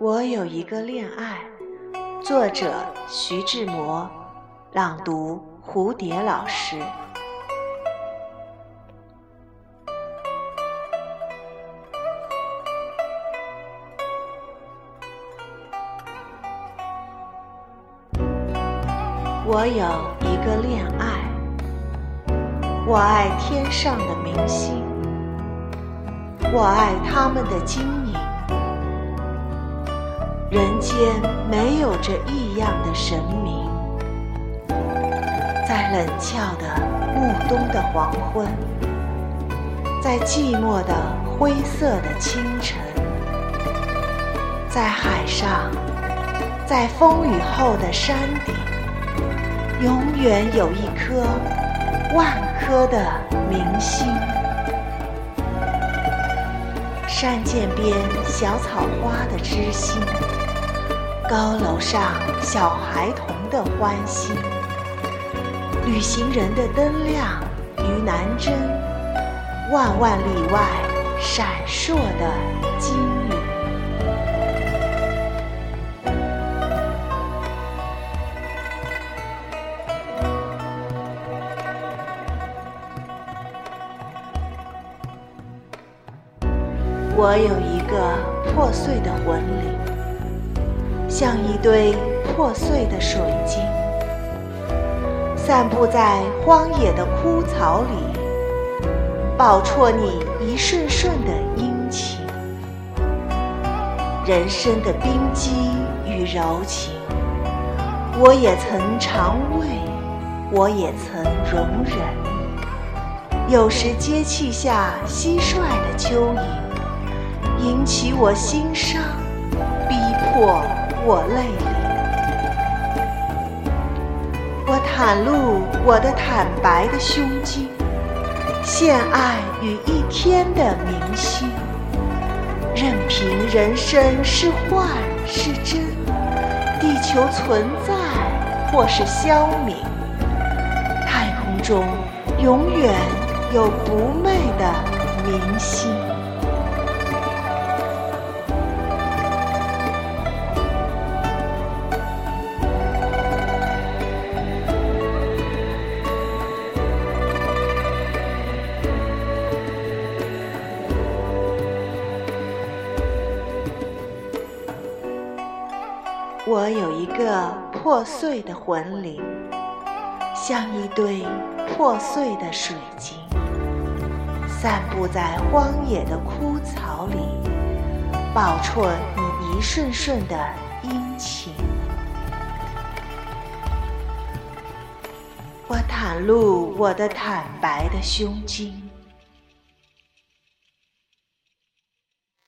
我有一个恋爱，作者徐志摩，朗读蝴蝶老师。我有一个恋爱，我爱天上的明星，我爱他们的晶莹。人间没有这异样的神明，在冷峭的暮冬的黄昏，在寂寞的灰色的清晨，在海上，在风雨后的山顶，永远有一颗万颗的明星。山涧边小草花的知心。高楼上小孩童的欢欣，旅行人的灯亮于南针，万万里外闪烁的金缕。我有一个破碎的魂灵。像一堆破碎的水晶，散布在荒野的枯草里，饱啜你一瞬瞬的殷勤。人生的冰肌与柔情，我也曾尝味，我也曾容忍。有时接气下蟋蟀的蚯蚓，引起我心伤，逼迫。我泪淋，我袒露我的坦白的胸襟，献爱与一天的明星，任凭人生是幻是真，地球存在或是消泯，太空中永远有不昧的明星。我有一个破碎的魂灵，像一堆破碎的水晶，散布在荒野的枯草里，饱啜你一瞬瞬的殷勤。我袒露我的坦白的胸襟。